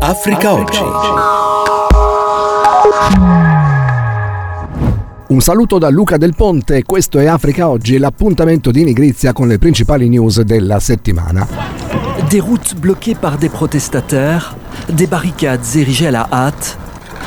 Africa Oggi. Un saluto da Luca Del Ponte, questo è Africa Oggi, l'appuntamento di Nigrizia con le principali news della settimana. Des routes bloquées par des protestataires, des barricades érigées à la hâte,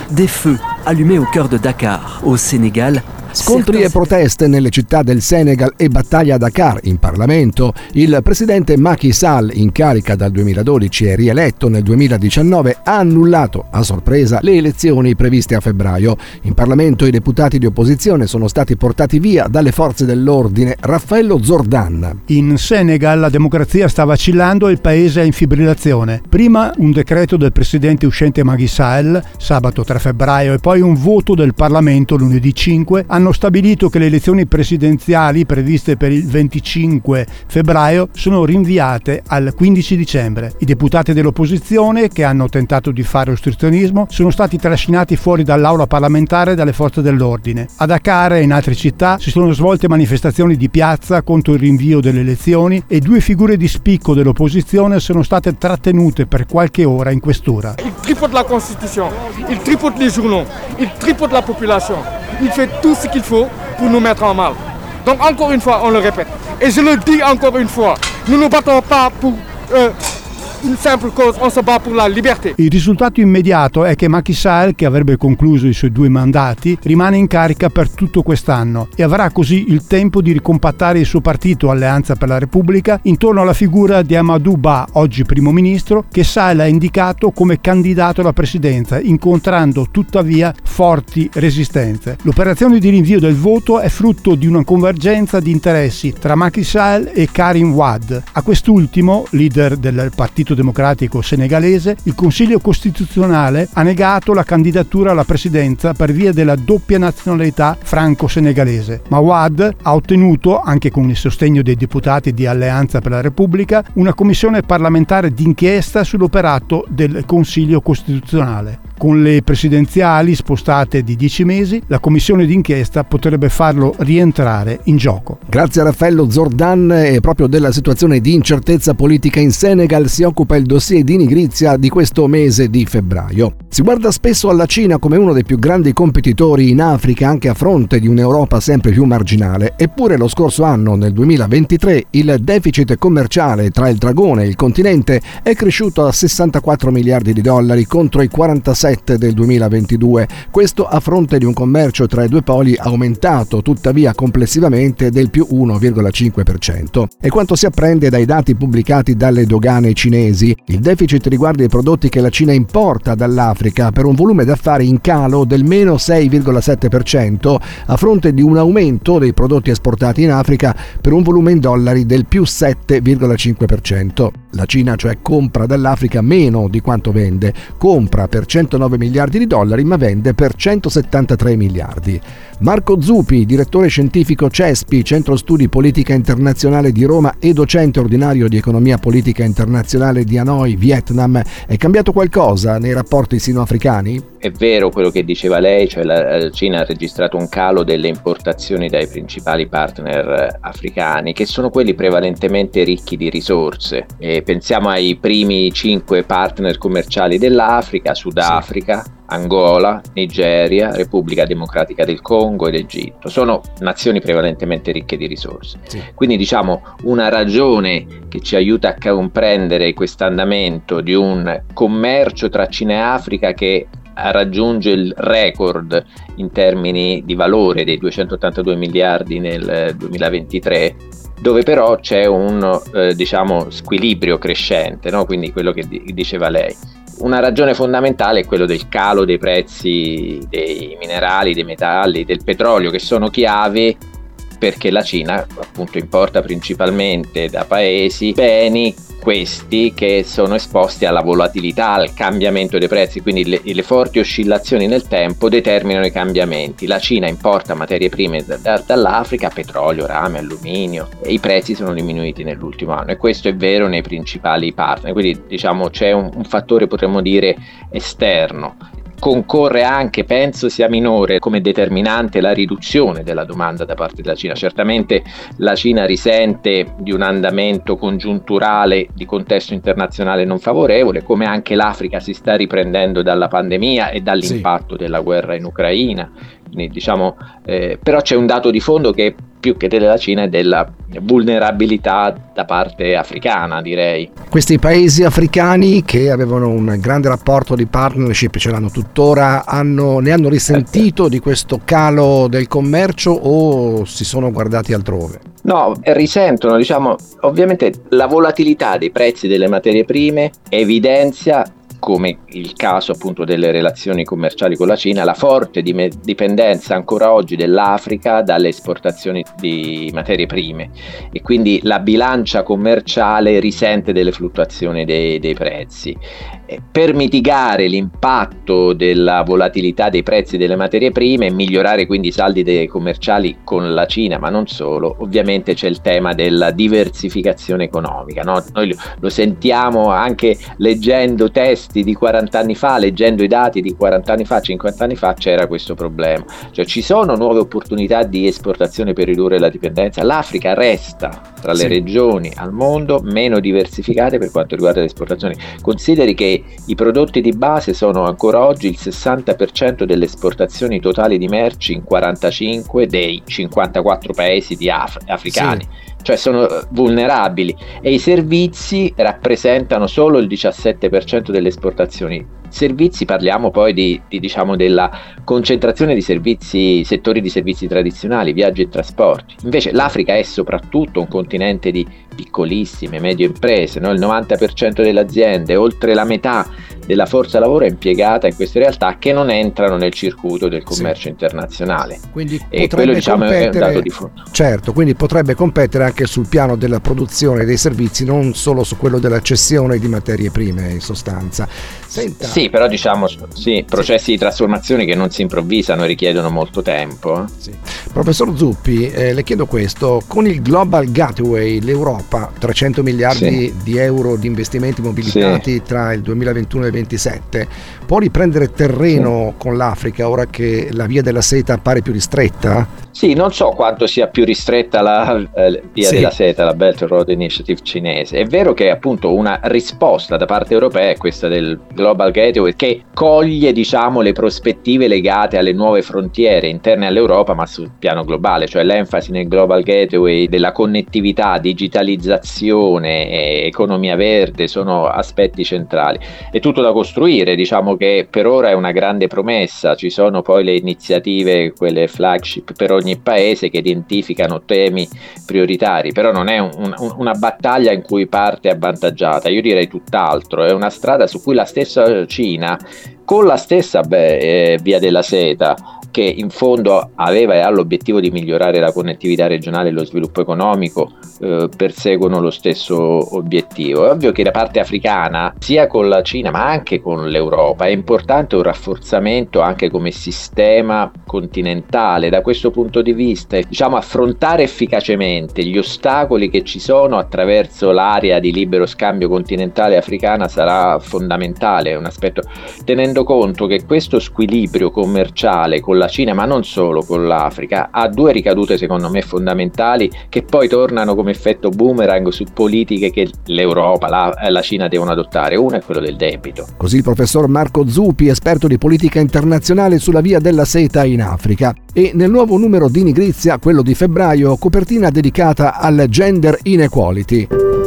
des feux allumés au cœur de Dakar, au Sénégal, Scontri e proteste nelle città del Senegal e battaglia a Dakar in Parlamento. Il presidente Macky Sall, in carica dal 2012 e rieletto nel 2019, ha annullato a sorpresa le elezioni previste a febbraio. In Parlamento i deputati di opposizione sono stati portati via dalle forze dell'ordine. Raffaello Zordan. In Senegal la democrazia sta vacillando e il paese è in fibrillazione. Prima un decreto del presidente uscente Macky Sall, sabato 3 febbraio, e poi un voto del Parlamento lunedì 5 hanno hanno stabilito che le elezioni presidenziali previste per il 25 febbraio sono rinviate al 15 dicembre. I deputati dell'opposizione, che hanno tentato di fare ostruzionismo, sono stati trascinati fuori dall'aula parlamentare dalle forze dell'ordine. A Dakar e in altre città si sono svolte manifestazioni di piazza contro il rinvio delle elezioni e due figure di spicco dell'opposizione sono state trattenute per qualche ora in questura. Il tripote la Costituzione, il tripote les journaux, il tripote la popolation. il fait tout ce qu'il faut pour nous mettre en mal. Donc encore une fois, on le répète. Et je le dis encore une fois, nous ne nous battons pas pour euh, une simple cause, on se bat pour la liberté. Il risultato immediato è che Macky Sall, che avrebbe concluso i suoi due mandati, rimane in carica per tutto quest'anno e avrà così il tempo di ricompattare il suo partito Alleanza per la Repubblica intorno alla figura di Amadou Ba, oggi primo ministro, che Sall ha indicato come candidato alla presidenza, incontrando tuttavia forti resistenze. L'operazione di rinvio del voto è frutto di una convergenza di interessi tra Macky Sall e Karim Wad. A quest'ultimo, leader del partito Partito Democratico senegalese, il Consiglio Costituzionale ha negato la candidatura alla presidenza per via della doppia nazionalità franco-senegalese. Ma Wad ha ottenuto, anche con il sostegno dei deputati di Alleanza per la Repubblica, una commissione parlamentare d'inchiesta sull'operato del Consiglio Costituzionale. Con le presidenziali spostate di 10 mesi, la commissione d'inchiesta potrebbe farlo rientrare in gioco. Grazie a Raffaello Zordan e proprio della situazione di incertezza politica in Senegal si occupa il dossier di Nigrizia di questo mese di febbraio. Si guarda spesso alla Cina come uno dei più grandi competitori in Africa anche a fronte di un'Europa sempre più marginale, eppure lo scorso anno, nel 2023, il deficit commerciale tra il dragone e il continente è cresciuto a 64 miliardi di dollari contro i 46 7 del 2022, questo a fronte di un commercio tra i due poli aumentato tuttavia complessivamente del più 1,5%. E quanto si apprende dai dati pubblicati dalle dogane cinesi, il deficit riguarda i prodotti che la Cina importa dall'Africa per un volume d'affari in calo del meno 6,7% a fronte di un aumento dei prodotti esportati in Africa per un volume in dollari del più 7,5%. La Cina cioè compra dall'Africa meno di quanto vende, compra per 190 109 miliardi di dollari ma vende per 173 miliardi. Marco Zupi, direttore scientifico CESPI, Centro Studi Politica Internazionale di Roma e docente ordinario di Economia Politica Internazionale di Hanoi, Vietnam, è cambiato qualcosa nei rapporti sino-africani? È vero quello che diceva lei, cioè la Cina ha registrato un calo delle importazioni dai principali partner africani, che sono quelli prevalentemente ricchi di risorse. E pensiamo ai primi cinque partner commerciali dell'Africa, Sudafrica, Africa, Angola, Nigeria, Repubblica Democratica del Congo ed Egitto. Sono nazioni prevalentemente ricche di risorse. Sì. Quindi diciamo una ragione che ci aiuta a comprendere questo andamento di un commercio tra Cina e Africa che raggiunge il record in termini di valore dei 282 miliardi nel 2023 dove però c'è un eh, diciamo squilibrio crescente, no? quindi quello che di- diceva lei una ragione fondamentale è quello del calo dei prezzi dei minerali, dei metalli, del petrolio, che sono chiave perché la Cina appunto importa principalmente da paesi beni questi che sono esposti alla volatilità, al cambiamento dei prezzi, quindi le, le, forti oscillazioni nel tempo determinano i cambiamenti. La Cina importa materie prime da, da, dall'Africa, petrolio, rame, alluminio e i prezzi sono diminuiti nell'ultimo anno. E questo è vero nei principali partner, quindi diciamo c'è un, un fattore potremmo dire esterno concorre anche, penso sia minore come determinante la riduzione della domanda da parte della Cina. Certamente la Cina risente di un andamento congiunturale di contesto internazionale non favorevole, come anche l'Africa si sta riprendendo dalla pandemia e dall'impatto sì. della guerra in Ucraina. Quindi, diciamo, eh, però c'è un dato di fondo che più che della Cina è della vulnerabilità da parte africana, direi. Questi paesi africani che avevano un grande rapporto di partnership, ce l'hanno tuttora, hanno, ne hanno risentito di questo calo del commercio o si sono guardati altrove? No, risentono, diciamo, ovviamente la volatilità dei prezzi delle materie prime evidenzia come il caso appunto delle relazioni commerciali con la Cina, la forte dipendenza ancora oggi dell'Africa dalle esportazioni di materie prime e quindi la bilancia commerciale risente delle fluttuazioni dei, dei prezzi. Per mitigare l'impatto della volatilità dei prezzi delle materie prime e migliorare quindi i saldi commerciali con la Cina, ma non solo, ovviamente c'è il tema della diversificazione economica. No? Noi lo sentiamo anche leggendo testi di 40 anni fa, leggendo i dati di 40 anni fa, 50 anni fa, c'era questo problema. Cioè ci sono nuove opportunità di esportazione per ridurre la dipendenza. L'Africa resta tra le sì. regioni al mondo meno diversificate per quanto riguarda le esportazioni. Consideri che i prodotti di base sono ancora oggi il 60% delle esportazioni totali di merci in 45 dei 54 paesi Af- africani. Sì cioè sono eh, vulnerabili e i servizi rappresentano solo il 17% delle esportazioni. Servizi parliamo poi di, di, diciamo, della concentrazione di servizi, settori di servizi tradizionali, viaggi e trasporti. Invece l'Africa è soprattutto un continente di piccolissime, medie imprese, no? il 90% delle aziende, oltre la metà della forza lavoro impiegata in queste realtà che non entrano nel circuito del commercio sì. internazionale. Quindi e quello diciamo è un dato di fondo. Certo, quindi potrebbe competere anche sul piano della produzione dei servizi, non solo su quello della cessione di materie prime in sostanza. Senta. Sì, però diciamo sì, processi sì. di trasformazione che non si improvvisano e richiedono molto tempo. Sì. Professor Zuppi, eh, le chiedo questo, con il Global Gateway l'Europa, 300 miliardi di euro di investimenti mobilitati tra il 2021 e il 2027, può riprendere terreno con l'Africa ora che la via della seta appare più ristretta? Sì, non so quanto sia più ristretta la eh, via sì. della seta, la Belt Road Initiative cinese. È vero che appunto una risposta da parte europea è questa del Global Gateway che coglie diciamo le prospettive legate alle nuove frontiere interne all'Europa ma sul piano globale, cioè l'enfasi nel Global Gateway della connettività, digitalizzazione e economia verde sono aspetti centrali. È tutto da costruire, diciamo che per ora è una grande promessa, ci sono poi le iniziative, quelle flagship per ogni paese che identificano temi prioritari, però non è un, un, una battaglia in cui parte avvantaggiata, io direi tutt'altro, è una strada su cui la stessa Cina con la stessa beh, eh, via della seta che in fondo aveva e ha l'obiettivo di migliorare la connettività regionale e lo sviluppo economico, eh, perseguono lo stesso obiettivo. È ovvio che da parte africana, sia con la Cina ma anche con l'Europa, è importante un rafforzamento anche come sistema continentale. Da questo punto di vista, diciamo, affrontare efficacemente gli ostacoli che ci sono attraverso l'area di libero scambio continentale africana sarà fondamentale, un aspetto tenendo conto che questo squilibrio commerciale con la Cina, ma non solo con l'Africa, ha due ricadute secondo me fondamentali che poi tornano come effetto boomerang su politiche che l'Europa, la, la Cina devono adottare. Uno è quello del debito. Così il professor Marco Zuppi, esperto di politica internazionale sulla via della seta in Africa. E nel nuovo numero di Nigrizia, quello di febbraio, copertina dedicata al gender inequality.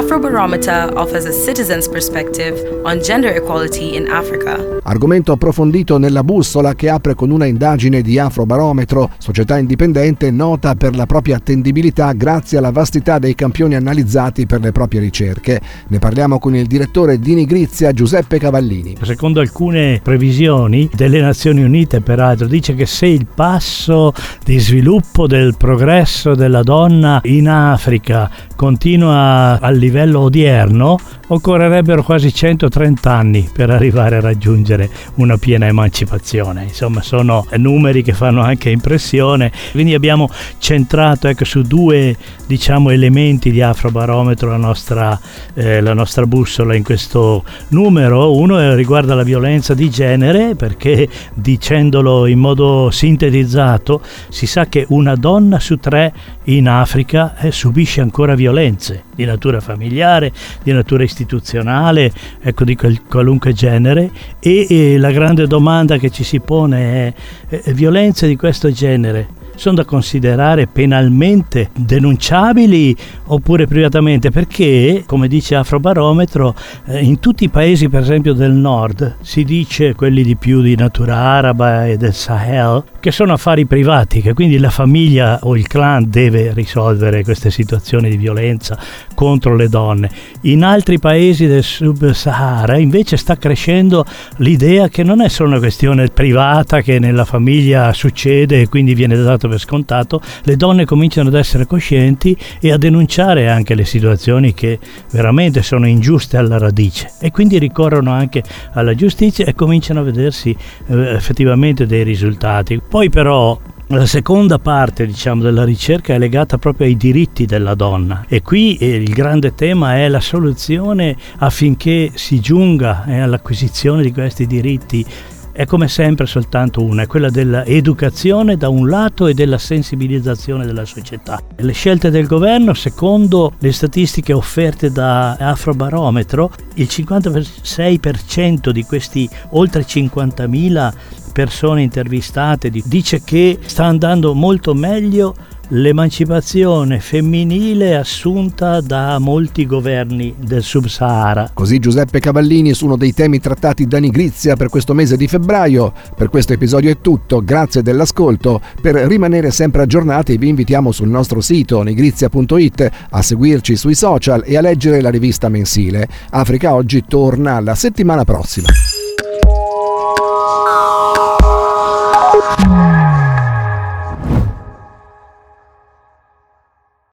Afrobarometer offers a citizen's perspective on gender equality in Africa. Argomento approfondito nella bussola che apre con una indagine di Afrobarometro, società indipendente nota per la propria attendibilità grazie alla vastità dei campioni analizzati per le proprie ricerche. Ne parliamo con il direttore di Nigrizia Giuseppe Cavallini. Secondo alcune previsioni delle Nazioni Unite, peraltro, dice che se il passo di sviluppo del progresso della donna in Africa continua al livello odierno, occorrerebbero quasi 130 anni per arrivare a raggiungere una piena emancipazione. Insomma, sono numeri che fanno anche impressione. Quindi abbiamo centrato ecco, su due diciamo, elementi di afrobarometro la nostra, eh, la nostra bussola in questo numero. Uno riguarda la violenza di genere, perché dicendolo in modo sintetizzato, si sa che una donna su tre in Africa eh, subisce ancora violenze di natura familiare, di natura istituzionale, ecco di quel, qualunque genere e, e, la grande domanda che ci si pone è, è violenze di questo genere sono da considerare penalmente denunciabili oppure privatamente perché, come dice Afrobarometro, eh, in tutti i paesi per esempio del nord si dice quelli di più di natura araba e del Sahel che sono affari privati, che quindi la famiglia o il clan deve risolvere queste situazioni di violenza contro le donne. In altri paesi del sub-Sahara invece sta crescendo l'idea che non è solo una questione privata che nella famiglia succede e quindi viene dato per scontato, le donne cominciano ad essere coscienti e a denunciare anche le situazioni che veramente sono ingiuste alla radice e quindi ricorrono anche alla giustizia e cominciano a vedersi eh, effettivamente dei risultati. Poi però la seconda parte diciamo, della ricerca è legata proprio ai diritti della donna e qui eh, il grande tema è la soluzione affinché si giunga eh, all'acquisizione di questi diritti è come sempre soltanto una, è quella dell'educazione da un lato e della sensibilizzazione della società. Le scelte del governo, secondo le statistiche offerte da Afrobarometro, il 56% di questi oltre 50.000 persone intervistate dice che sta andando molto meglio l'emancipazione femminile assunta da molti governi del Sub-Sahara. Così Giuseppe Cavallini su uno dei temi trattati da Nigrizia per questo mese di febbraio. Per questo episodio è tutto, grazie dell'ascolto. Per rimanere sempre aggiornati vi invitiamo sul nostro sito nigrizia.it a seguirci sui social e a leggere la rivista mensile. Africa Oggi torna la settimana prossima.